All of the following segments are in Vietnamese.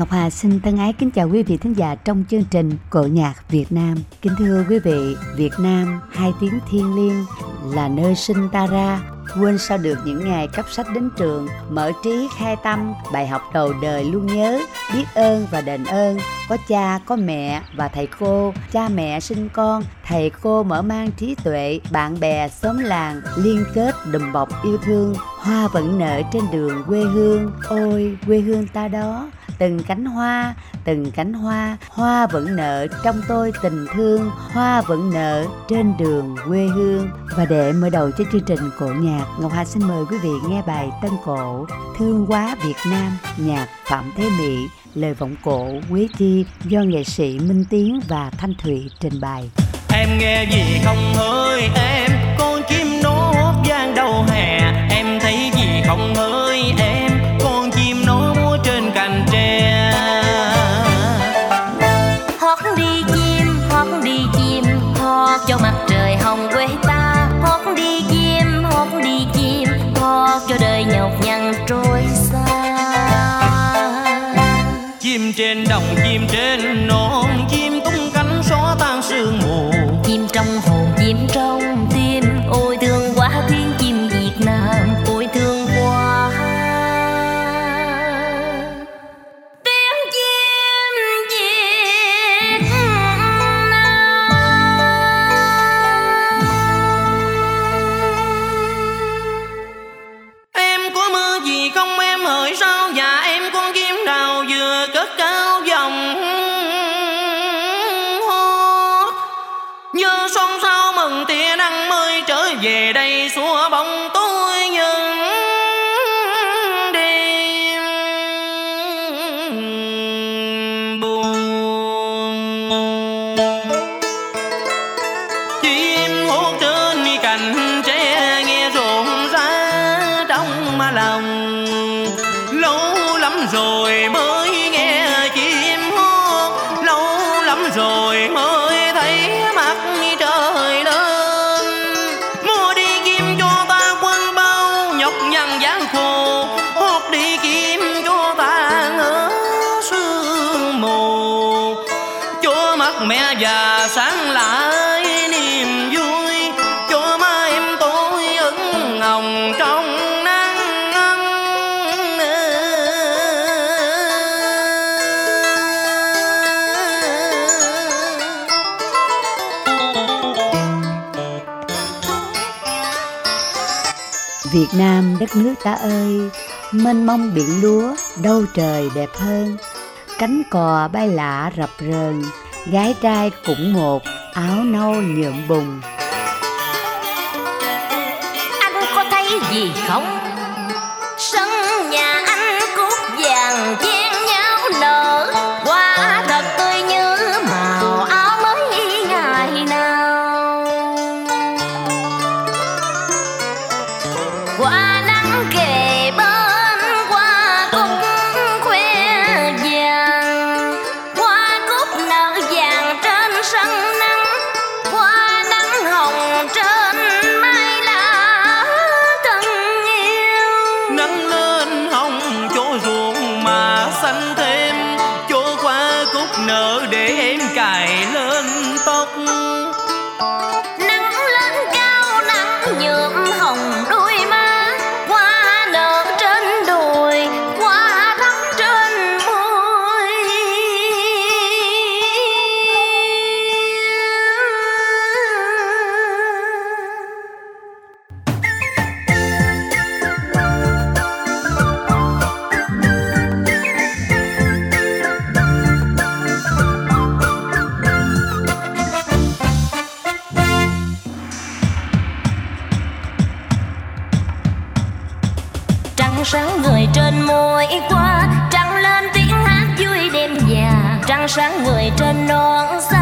Ngọc Hà xin thân ái kính chào quý vị thính giả trong chương trình Cổ nhạc Việt Nam. Kính thưa quý vị, Việt Nam hai tiếng thiên liêng là nơi sinh ta ra. Quên sao được những ngày cấp sách đến trường mở trí khai tâm bài học đầu đời luôn nhớ biết ơn và đền ơn. Có cha có mẹ và thầy cô. Cha mẹ sinh con thầy cô mở mang trí tuệ. Bạn bè xóm làng liên kết đùm bọc yêu thương. Hoa vẫn nở trên đường quê hương. Ôi quê hương ta đó từng cánh hoa, từng cánh hoa. Hoa vẫn nở trong tôi tình thương, hoa vẫn nở trên đường quê hương. Và để mở đầu cho chương trình cổ nhạc, ngọc hà xin mời quý vị nghe bài tân cổ, thương quá việt nam, nhạc phạm thế mỹ, lời vọng cổ quế chi do nghệ sĩ minh tiến và thanh thụy trình bày. Em nghe gì không ơi, em trên đồng chim trên non. Mẹ già sáng lại niềm vui cho má em tôi ửng hồng trong nắng Việt Nam đất nước ta ơi, mênh mông biển lúa, đâu trời đẹp hơn. Cánh cò bay lạ rập rờn, gái trai cũng một, áo nâu nhuộm bùng. anh có thấy gì không sáng người trên non xa.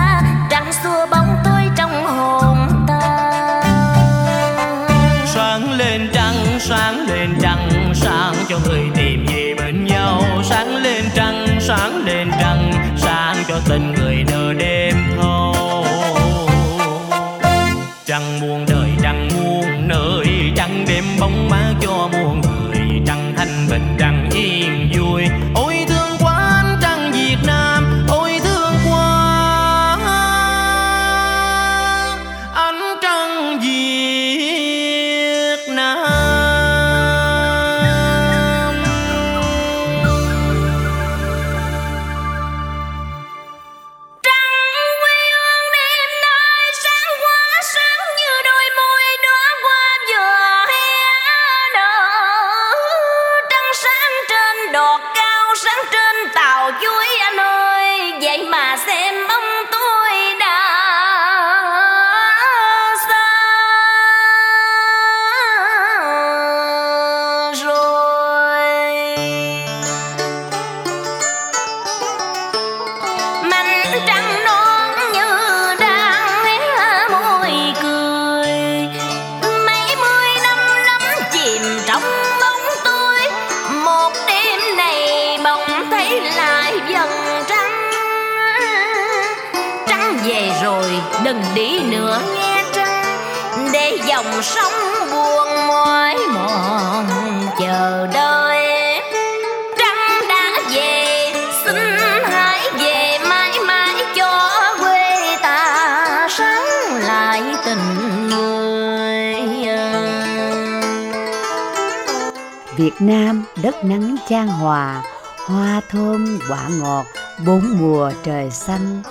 Đừng đi nữa nghe trăng để dòng sông buồn mỏi mòn chờ đợi trăng đã về xin hãy về mãi mãi cho quê ta sáng lại tình người Việt Nam đất nắng chan hòa, hoa thơm quả ngọt, bốn mùa trời xanh.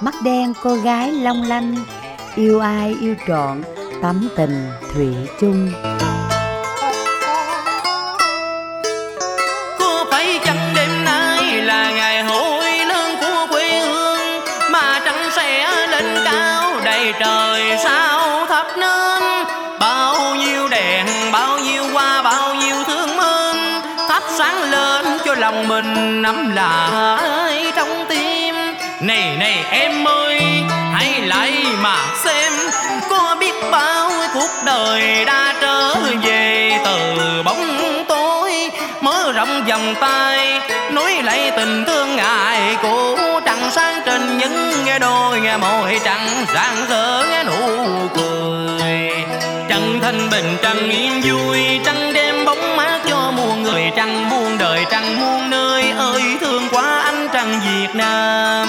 Mắt đen cô gái long lanh, yêu ai yêu trọn, tấm tình thủy chung. Có phải chăng đêm nay là ngày hội lớn của quê hương Mà trăng sẽ lên cao đầy trời sao thắp nên Bao nhiêu đèn, bao nhiêu hoa, bao nhiêu thương mến Thắp sáng lên cho lòng mình nắm lại trong tim này này em ơi, hãy lại mà xem Có biết bao cuộc đời đã trở về từ bóng tối. Mở rộng vòng tay nối lại tình thương ngài cũ. Trăng sáng trên những nghe đôi nghe môi trăng rạng rỡ nụ cười. Trăng thanh bình trăng yên vui trăng trăng việt nam.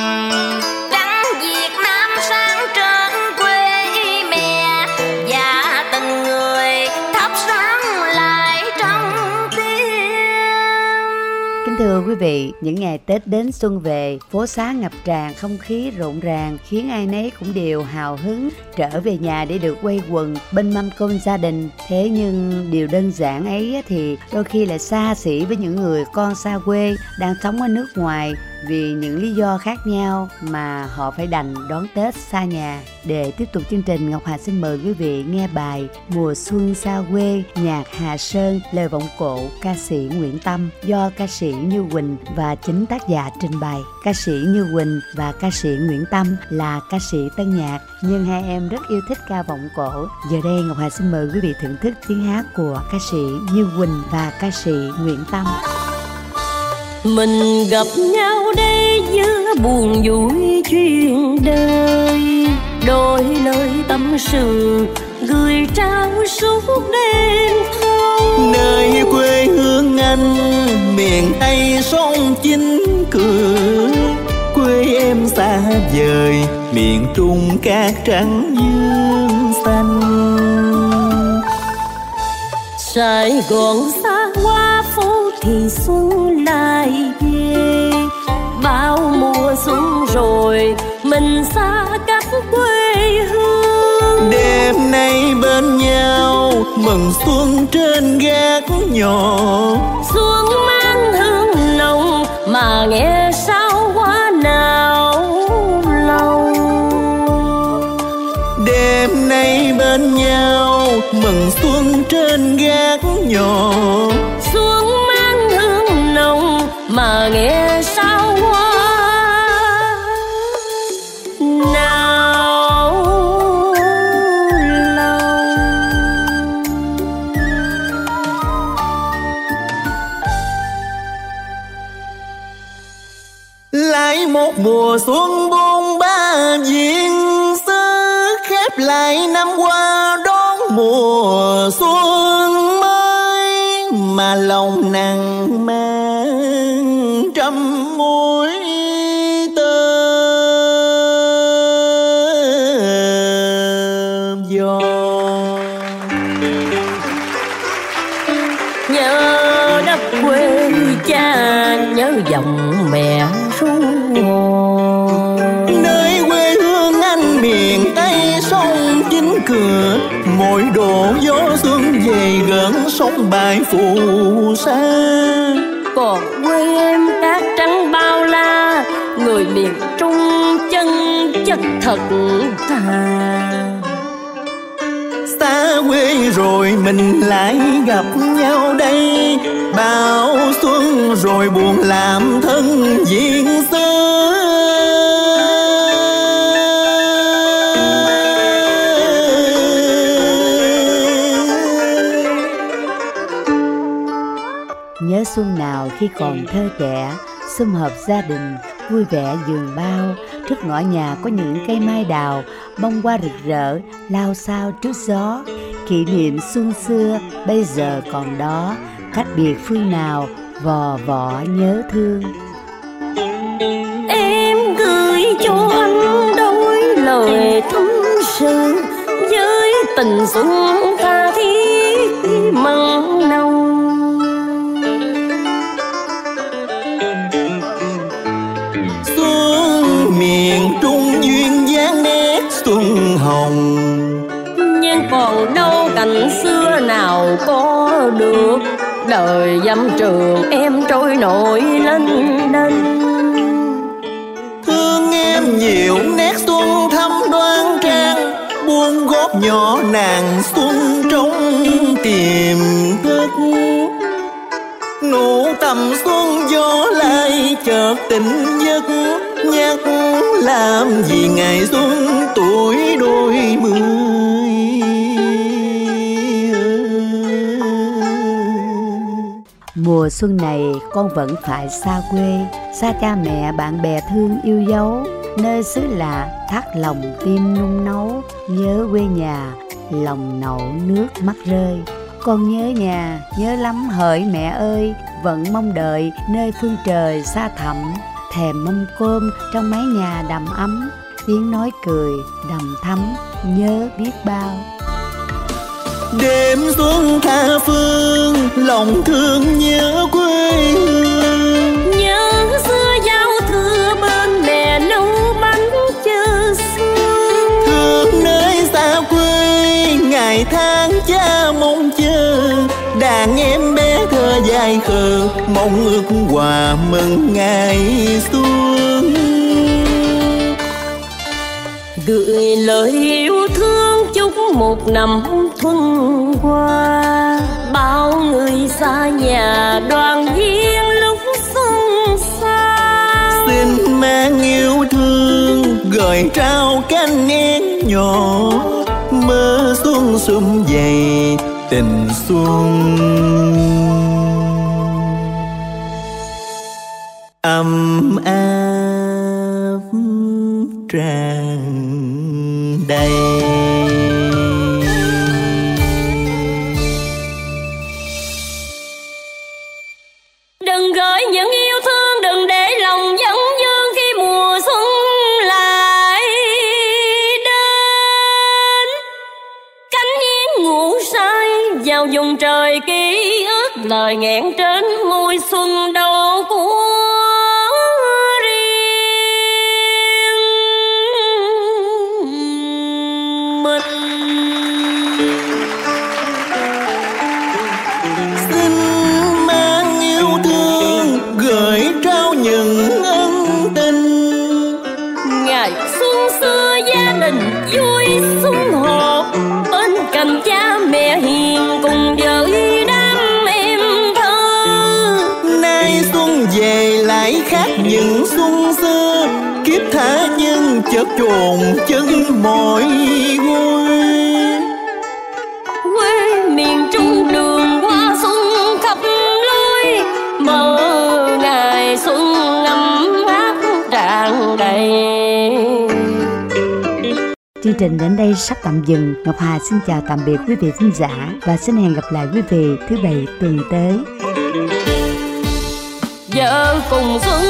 Trăng việt nam sáng trên quê mẹ và từng người thắp sáng lại trong tim. Kính thưa quý vị, những ngày Tết đến xuân về, phố xá ngập tràn không khí rộn ràng khiến ai nấy cũng đều hào hứng trở về nhà để được quây quần bên mâm cơm gia đình. Thế nhưng điều đơn giản ấy thì đôi khi lại xa xỉ với những người con xa quê đang sống ở nước ngoài vì những lý do khác nhau mà họ phải đành đón Tết xa nhà. Để tiếp tục chương trình, Ngọc Hà xin mời quý vị nghe bài Mùa xuân xa quê, nhạc Hà Sơn, lời vọng cổ ca sĩ Nguyễn Tâm do ca sĩ Như Quỳnh và chính tác giả trình bày. Ca sĩ Như Quỳnh và ca sĩ Nguyễn Tâm là ca sĩ tân nhạc nhưng hai em rất yêu thích ca vọng cổ. Giờ đây Ngọc Hà xin mời quý vị thưởng thức tiếng hát của ca sĩ Như Quỳnh và ca sĩ Nguyễn Tâm mình gặp nhau đây giữa buồn vui chuyện đời. Đôi lời tâm sự gửi trao suốt đêm thâu nơi quê hương anh miền tây sông chính cửa quê em xa vời miền trung cát trắng dương xanh. Sài Gòn xa thì xuân lại về Bao mùa xuân rồi mình xa cách quê hương. Đêm nay bên nhau mừng xuân trên gác nhỏ. Xuân mang hương nồng mà nghe sao hoa nào lòng đêm nay bên nhau mừng xuân trên gác nhỏ người miền trung chân chất thật thà xa quê rồi mình lại gặp nhau đây. Bao xuân rồi buồn làm thân diện xưa Nhớ xuân nào khi còn thơ trẻ, sum họp gia đình, vui vẻ giường bao, trước ngõ nhà có những cây mai đào, bông hoa rực rỡ, lao sao trước gió. Kỷ niệm xuân xưa bây giờ còn đó, cách biệt phương nào, vò vỏ nhớ thương. Em gửi cho anh đôi lời thâm sự với tình xuân tha thiết mặn nồng hồng. Nhưng còn đâu cảnh xưa nào có được. Đời dâm trường em trôi nổi lên lên thương em nhiều nét xuân thắm đoan trang buông gót nhỏ nàng xuân trong tiềm thức. Nụ tầm xuân gió lại chợt tỉnh giấc nhắc làm gì ngày xuân tuổi đôi mươi. Mùa xuân này con vẫn phải xa quê, xa cha mẹ bạn bè thương yêu dấu, nơi xứ lạ thắt lòng tim nung nấu, nhớ quê nhà, lòng nậu nước mắt rơi. Con nhớ nhà, nhớ lắm hỡi mẹ ơi, vẫn mong đợi nơi phương trời xa thẳm, thèm mâm cơm trong mái nhà đầm ấm, tiếng nói cười đầm thắm, nhớ biết bao. đêm xuân tha phương lòng thương nhớ quê hương. Nhớ xưa giao thừa bên mẹ nấu bánh chờ xuân thương nơi xa quê ngày tháng cha mong chờ. Đàn em bé thơ dài khờ mong ước quà mừng ngày xuân gửi lời yêu thương chúc một năm thuần qua bao người xa nhà đoàn viên lúc xuân xa. Xin mang yêu thương gửi trao cánh én nhỏ. Mơ xuân sum dày tình xuân. Ấm áp tràn đầy trồn chân mỏi gối quê miền trung đường qua xuân khắp lối mơ ngày xuân ấm áp tràn đầy Chương trình đến đây sắp tạm dừng. Ngọc Hà xin chào tạm biệt quý vị khán giả và xin hẹn gặp lại quý vị thứ bảy tuần tới. vợ cùng xuân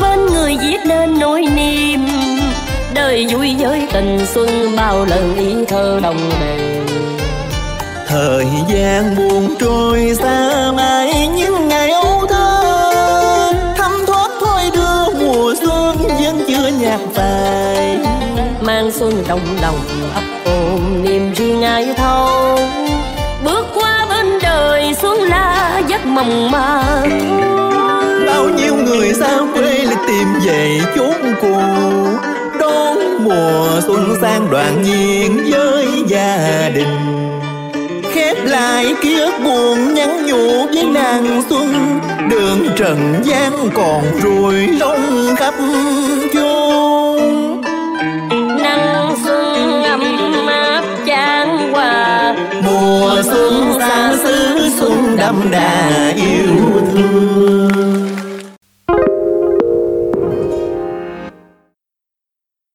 bên người viết nên nỗi niềm đời vui với tình xuân bao lần ý thơ đồng bề thời gian buồn trôi xa mãi những ngày âu thơ thấm thoát thôi đưa mùa xuân vẫn chưa nhạt phai. Mang xuân trong lòng ấp ôm niềm riêng ai thâu. Bước qua bên đời xuân la giấc mộng mơ. Bao nhiêu người xa quê lại tìm về chốn cũ mùa xuân sang đoàn viên với gia đình. Khép lại ký ức buồn nhắn nhủ với nàng xuân đường trần gian còn rùi rong khắp chốn. Nắng xuân ấm áp chan hòa mùa xuân xa xứ xuân đậm đà yêu thương